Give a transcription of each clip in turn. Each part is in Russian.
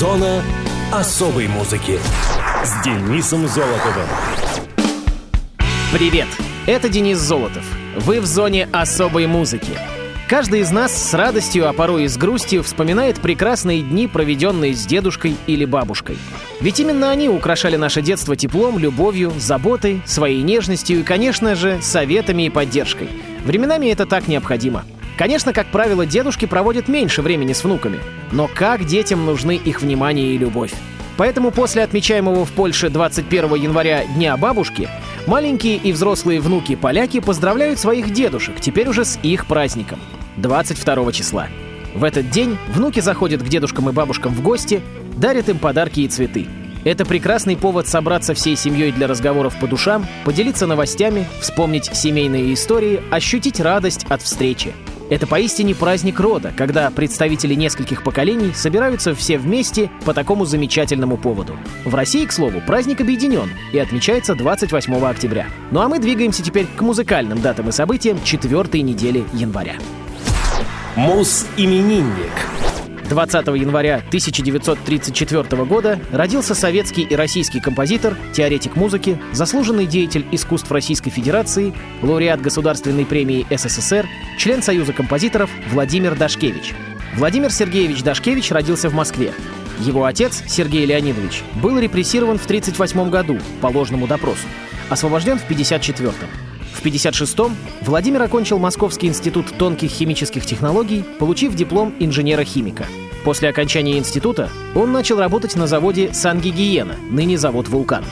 Зона особой музыки с Денисом Золотовым. Привет! Это Денис Золотов. Вы в зоне особой музыки. Каждый из нас с радостью, а порой и с грустью вспоминает прекрасные дни, проведенные с дедушкой или бабушкой. Ведь именно они украшали наше детство теплом, любовью, заботой, своей нежностью и, конечно же, советами и поддержкой. Временами это так необходимо. Конечно, как правило, дедушки проводят меньше времени с внуками. Но как детям нужны их внимание и любовь? Поэтому после отмечаемого в Польше 21 января Дня бабушки маленькие и взрослые внуки-поляки поздравляют своих дедушек, теперь уже с их праздником, 22 числа. В этот день внуки заходят к дедушкам и бабушкам в гости, дарят им подарки и цветы. Это прекрасный повод собраться всей семьей для разговоров по душам, поделиться новостями, вспомнить семейные истории, ощутить радость от встречи. Это поистине праздник рода, когда представители нескольких поколений собираются все вместе по такому замечательному поводу. В России, к слову, праздник объединен и отмечается 28 октября. Ну а мы двигаемся теперь к музыкальным датам и событиям четвертой недели января. Мус-именинник. 20 января 1934 года родился советский и российский композитор, теоретик музыки, заслуженный деятель искусств Российской Федерации, лауреат Государственной премии СССР, член Союза композиторов Владимир Дашкевич. Владимир Сергеевич Дашкевич родился в Москве. Его отец, Сергей Леонидович, был репрессирован в 1938 году по ложному допросу, освобожден в 1954 в 1956-м Владимир окончил Московский институт тонких химических технологий, получив диплом инженера-химика. После окончания института он начал работать на заводе «Сангигиена», ныне завод «Вулкан».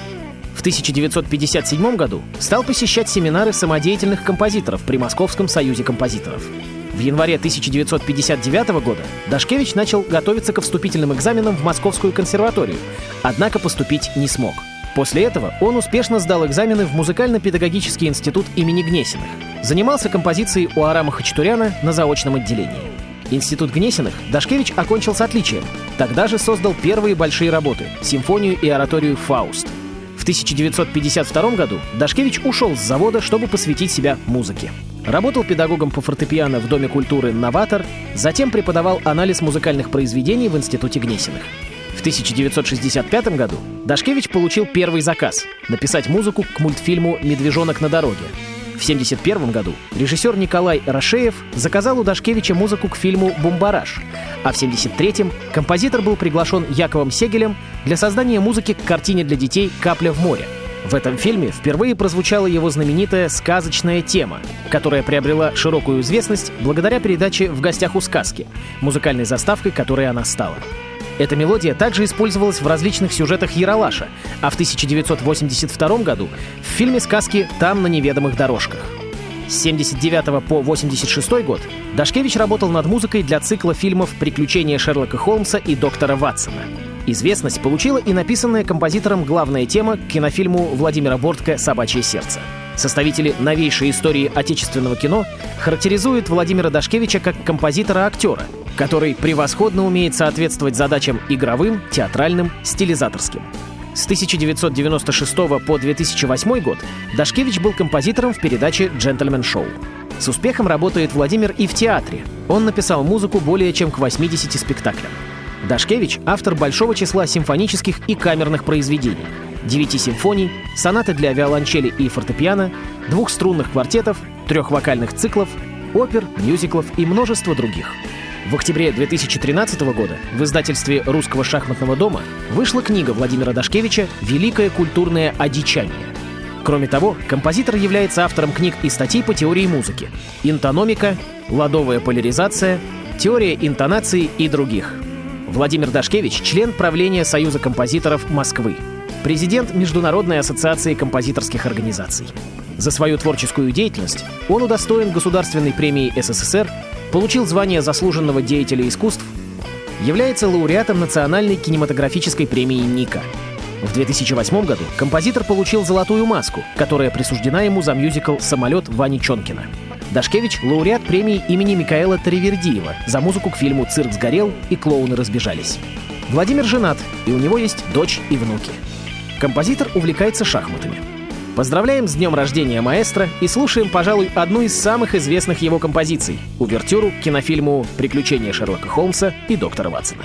В 1957 году стал посещать семинары самодеятельных композиторов при Московском союзе композиторов. В январе 1959 года Дашкевич начал готовиться к вступительным экзаменам в Московскую консерваторию, однако поступить не смог – После этого он успешно сдал экзамены в музыкально-педагогический институт имени Гнесиных. Занимался композицией у Арама Хачатуряна на заочном отделении. Институт Гнесиных Дашкевич окончил с отличием. Тогда же создал первые большие работы — симфонию и ораторию «Фауст». В 1952 году Дашкевич ушел с завода, чтобы посвятить себя музыке. Работал педагогом по фортепиано в Доме культуры «Новатор», затем преподавал анализ музыкальных произведений в Институте Гнесиных. В 1965 году Дашкевич получил первый заказ — написать музыку к мультфильму «Медвежонок на дороге». В 1971 году режиссер Николай Рашеев заказал у Дашкевича музыку к фильму «Бумбараш», а в 1973-м композитор был приглашен Яковом Сегелем для создания музыки к картине для детей «Капля в море». В этом фильме впервые прозвучала его знаменитая сказочная тема, которая приобрела широкую известность благодаря передаче «В гостях у сказки», музыкальной заставкой которой она стала. Эта мелодия также использовалась в различных сюжетах Яралаша, а в 1982 году в фильме сказки «Там на неведомых дорожках». С 79 по 86 год Дашкевич работал над музыкой для цикла фильмов «Приключения Шерлока Холмса и доктора Ватсона». Известность получила и написанная композитором главная тема к кинофильму Владимира Бортко «Собачье сердце». Составители новейшей истории отечественного кино характеризуют Владимира Дашкевича как композитора-актера, который превосходно умеет соответствовать задачам игровым, театральным, стилизаторским. С 1996 по 2008 год Дашкевич был композитором в передаче «Джентльмен Шоу». С успехом работает Владимир и в театре. Он написал музыку более чем к 80 спектаклям. Дашкевич — автор большого числа симфонических и камерных произведений, девяти симфоний, сонаты для виолончели и фортепиано, двух струнных квартетов, трех вокальных циклов, опер, мюзиклов и множество других — в октябре 2013 года в издательстве Русского шахматного дома вышла книга Владимира Дашкевича «Великое культурное одичание». Кроме того, композитор является автором книг и статей по теории музыки, интономика, ладовая поляризация, теория интонации и других. Владимир Дашкевич – член правления Союза композиторов Москвы, президент Международной ассоциации композиторских организаций. За свою творческую деятельность он удостоен Государственной премии СССР получил звание заслуженного деятеля искусств, является лауреатом Национальной кинематографической премии «Ника». В 2008 году композитор получил «Золотую маску», которая присуждена ему за мюзикл «Самолет» Вани Чонкина. Дашкевич — лауреат премии имени Микаэла Таривердиева за музыку к фильму «Цирк сгорел» и «Клоуны разбежались». Владимир женат, и у него есть дочь и внуки. Композитор увлекается шахматами — Поздравляем с днем рождения маэстро и слушаем, пожалуй, одну из самых известных его композиций — увертюру к кинофильму «Приключения Шерлока Холмса и доктора Ватсона».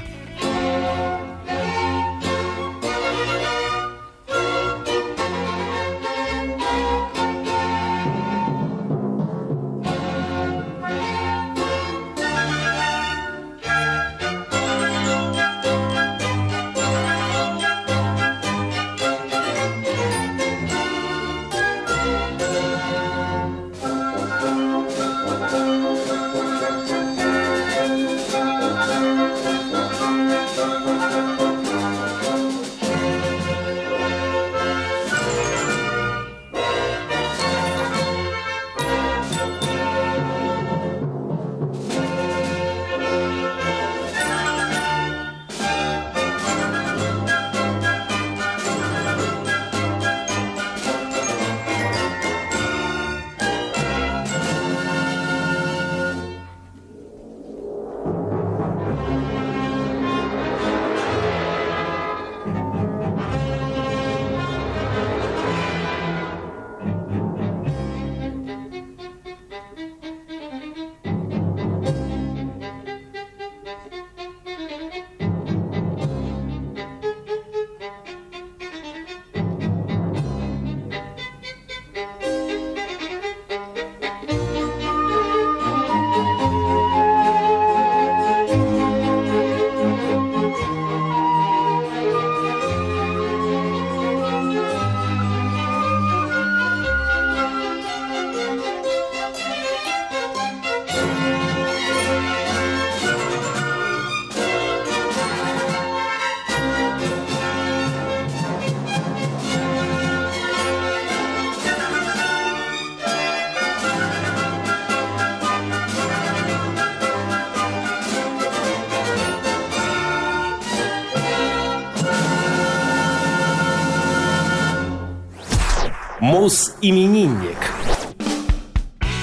Мус-именинник.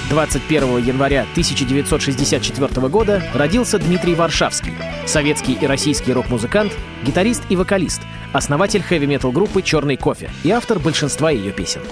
21 января 1964 года родился Дмитрий Варшавский, советский и российский рок-музыкант, гитарист и вокалист, основатель хэви-метал группы «Черный кофе» и автор большинства ее песен.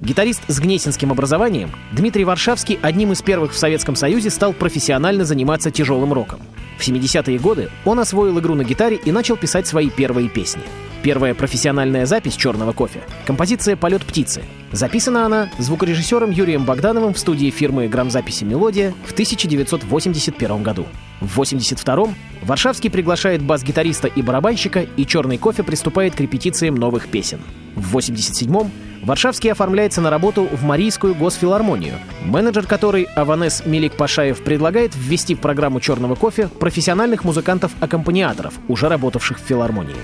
Гитарист с гнесинским образованием, Дмитрий Варшавский одним из первых в Советском Союзе стал профессионально заниматься тяжелым роком. В 70-е годы он освоил игру на гитаре и начал писать свои первые песни — Первая профессиональная запись «Черного кофе» — композиция «Полет птицы». Записана она звукорежиссером Юрием Богдановым в студии фирмы грамзаписи «Мелодия» в 1981 году. В 1982-м Варшавский приглашает бас-гитариста и барабанщика, и «Черный кофе» приступает к репетициям новых песен. В 1987-м Варшавский оформляется на работу в Марийскую госфилармонию, менеджер которой Аванес Милик Пашаев предлагает ввести в программу «Черного кофе» профессиональных музыкантов-аккомпаниаторов, уже работавших в филармонии.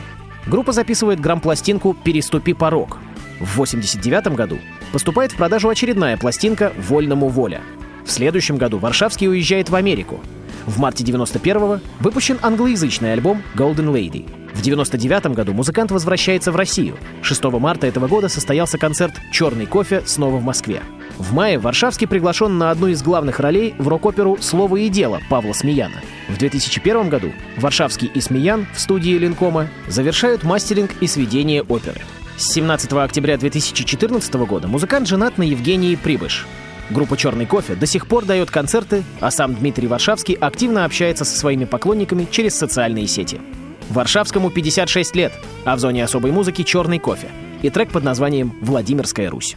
Группа записывает грамм-пластинку «Переступи порог». В 1989 году поступает в продажу очередная пластинка «Вольному воля». В следующем году Варшавский уезжает в Америку. В марте 91-го выпущен англоязычный альбом «Golden Lady». В 99 году музыкант возвращается в Россию. 6 марта этого года состоялся концерт «Черный кофе» снова в Москве. В мае Варшавский приглашен на одну из главных ролей в рок-оперу «Слово и дело» Павла Смеяна. В 2001 году Варшавский и Смеян в студии Линкома завершают мастеринг и сведение оперы. С 17 октября 2014 года музыкант женат на Евгении Прибыш. Группа «Черный кофе» до сих пор дает концерты, а сам Дмитрий Варшавский активно общается со своими поклонниками через социальные сети. Варшавскому 56 лет, а в зоне особой музыки «Черный кофе» и трек под названием «Владимирская Русь».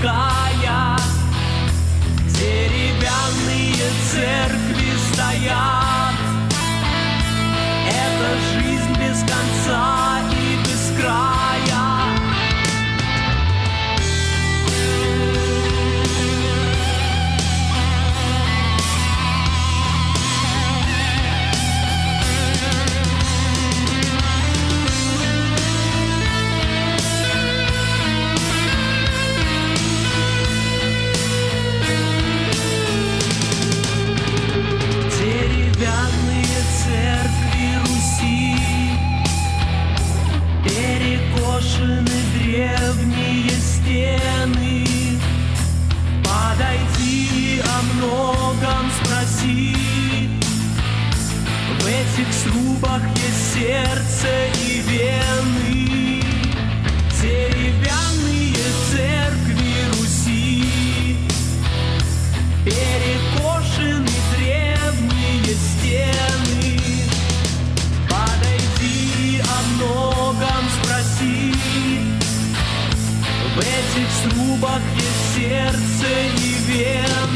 Людская Деревянные церкви стоят есть сердце и вены, деревянные церкви Руси, перекошены древние стены. Подойди о многом спроси, в этих срубах есть сердце и вены.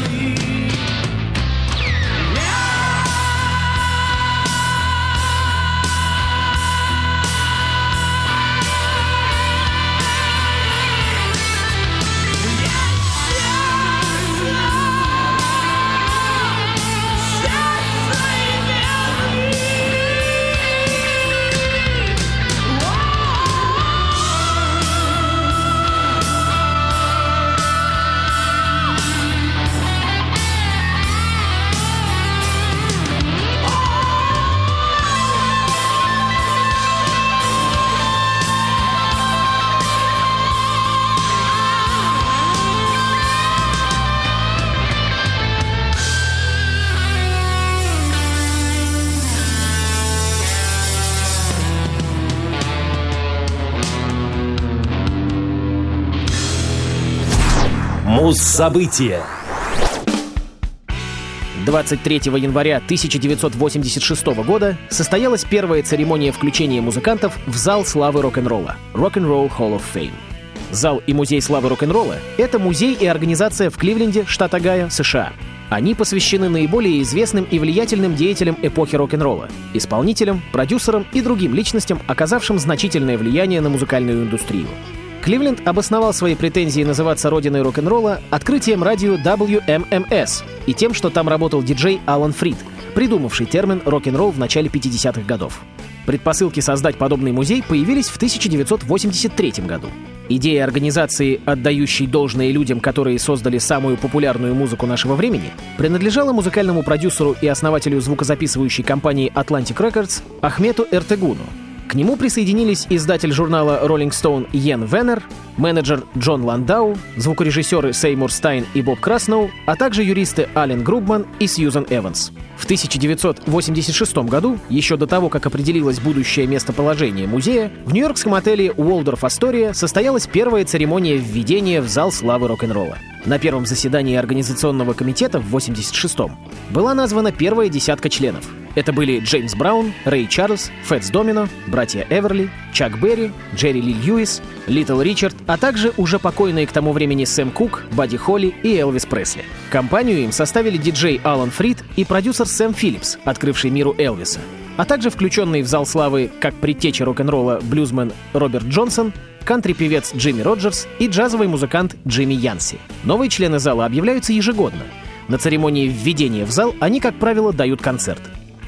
Муз-события 23 января 1986 года состоялась первая церемония включения музыкантов в зал славы рок-н-ролла Rock'n'Roll Hall of Fame. Зал и музей славы рок-н-ролла — это музей и организация в Кливленде, штат Огайо, США. Они посвящены наиболее известным и влиятельным деятелям эпохи рок-н-ролла, исполнителям, продюсерам и другим личностям, оказавшим значительное влияние на музыкальную индустрию. Кливленд обосновал свои претензии называться родиной рок-н-ролла открытием радио WMMS и тем, что там работал диджей Алан Фрид, придумавший термин рок-н-ролл в начале 50-х годов. Предпосылки создать подобный музей появились в 1983 году. Идея организации, отдающей должное людям, которые создали самую популярную музыку нашего времени, принадлежала музыкальному продюсеру и основателю звукозаписывающей компании Atlantic Records Ахмету Эртегуну, к нему присоединились издатель журнала Rolling Stone Йен Веннер, менеджер Джон Ландау, звукорежиссеры Сеймур Стайн и Боб Красноу, а также юристы Ален Грубман и Сьюзан Эванс. В 1986 году, еще до того, как определилось будущее местоположение музея, в нью-йоркском отеле Уолдорф Астория состоялась первая церемония введения в зал славы рок-н-ролла. На первом заседании организационного комитета в 86-м была названа первая десятка членов — это были Джеймс Браун, Рэй Чарльз, Фэтс Домино, братья Эверли, Чак Берри, Джерри Ли Льюис, Литл Ричард, а также уже покойные к тому времени Сэм Кук, Бадди Холли и Элвис Пресли. Компанию им составили диджей Алан Фрид и продюсер Сэм Филлипс, открывший миру Элвиса, а также включенный в зал славы как предтеча рок-н-ролла блюзмен Роберт Джонсон, кантри-певец Джимми Роджерс и джазовый музыкант Джимми Янси. Новые члены зала объявляются ежегодно. На церемонии введения в зал они, как правило, дают концерт.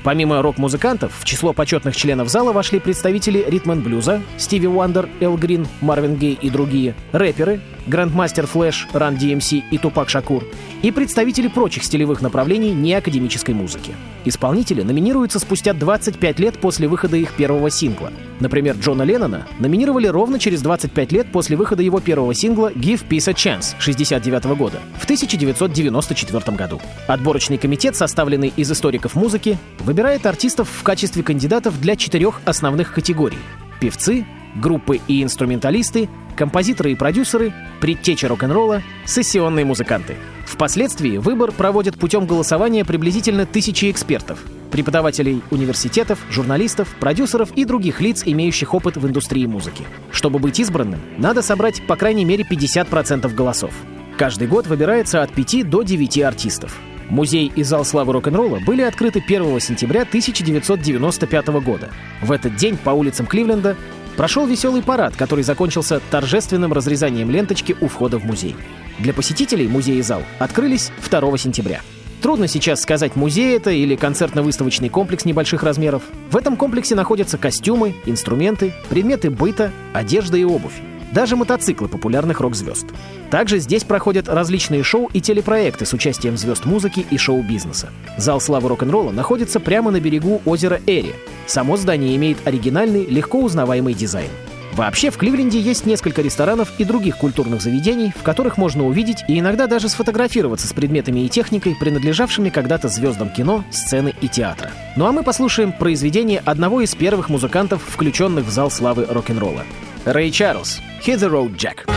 Помимо рок-музыкантов, в число почетных членов зала вошли представители ритм-блюза Стиви Уандер, Эл Грин, Марвин Гей и другие, рэперы Грандмастер Флэш, Ран DMC и Тупак Шакур, и представители прочих стилевых направлений неакадемической музыки. Исполнители номинируются спустя 25 лет после выхода их первого сингла. Например, Джона Леннона номинировали ровно через 25 лет после выхода его первого сингла «Give Peace a Chance» 69 года, в 1994 году. Отборочный комитет, составленный из историков музыки, выбирает артистов в качестве кандидатов для четырех основных категорий — певцы, группы и инструменталисты, композиторы и продюсеры, предтеча рок-н-ролла, сессионные музыканты. Впоследствии выбор проводят путем голосования приблизительно тысячи экспертов, преподавателей университетов, журналистов, продюсеров и других лиц, имеющих опыт в индустрии музыки. Чтобы быть избранным, надо собрать по крайней мере 50% голосов. Каждый год выбирается от 5 до 9 артистов. Музей и зал славы рок-н-ролла были открыты 1 сентября 1995 года. В этот день по улицам Кливленда прошел веселый парад, который закончился торжественным разрезанием ленточки у входа в музей. Для посетителей музей и зал открылись 2 сентября. Трудно сейчас сказать, музей это или концертно-выставочный комплекс небольших размеров. В этом комплексе находятся костюмы, инструменты, предметы быта, одежда и обувь. Даже мотоциклы популярных рок-звезд. Также здесь проходят различные шоу и телепроекты с участием звезд музыки и шоу-бизнеса. Зал славы рок-н-ролла находится прямо на берегу озера Эри. Само здание имеет оригинальный, легко узнаваемый дизайн. Вообще, в Кливленде есть несколько ресторанов и других культурных заведений, в которых можно увидеть и иногда даже сфотографироваться с предметами и техникой, принадлежавшими когда-то звездам кино, сцены и театра. Ну а мы послушаем произведение одного из первых музыкантов, включенных в зал славы рок-н-ролла. Рэй Чарльз Here's a road, Jack.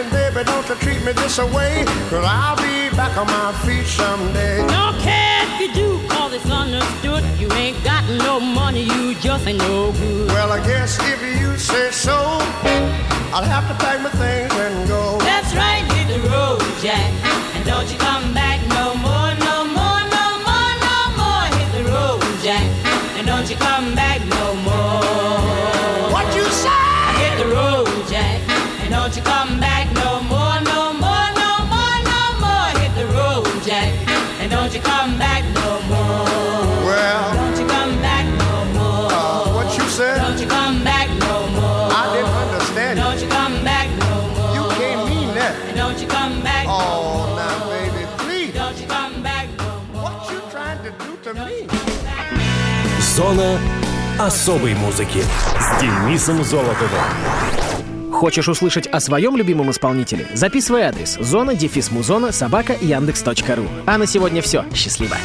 Listen, baby, don't you treat me this way. Cause I'll be back on my feet someday. Don't care if you do, cause it's understood. You ain't got no money, you just ain't no good. Well, I guess if you say so, I'll have to pack my things and go. That's right, hit the road, Jack. And don't you come back no more, don't you come back no more. Well, Don't you come back no more. uh, what you said? Don't you come back no more. I didn't understand you. Don't you come back no more. You can't mean that. And don't you come back no Oh, now, baby, please. Don't you come back no more. What you trying to do to me? Зона особой музыки с Денисом Золотовым. Хочешь услышать о своем любимом исполнителе? Записывай адрес зона дефис музона собака яндекс.ру. А на сегодня все. Счастливо.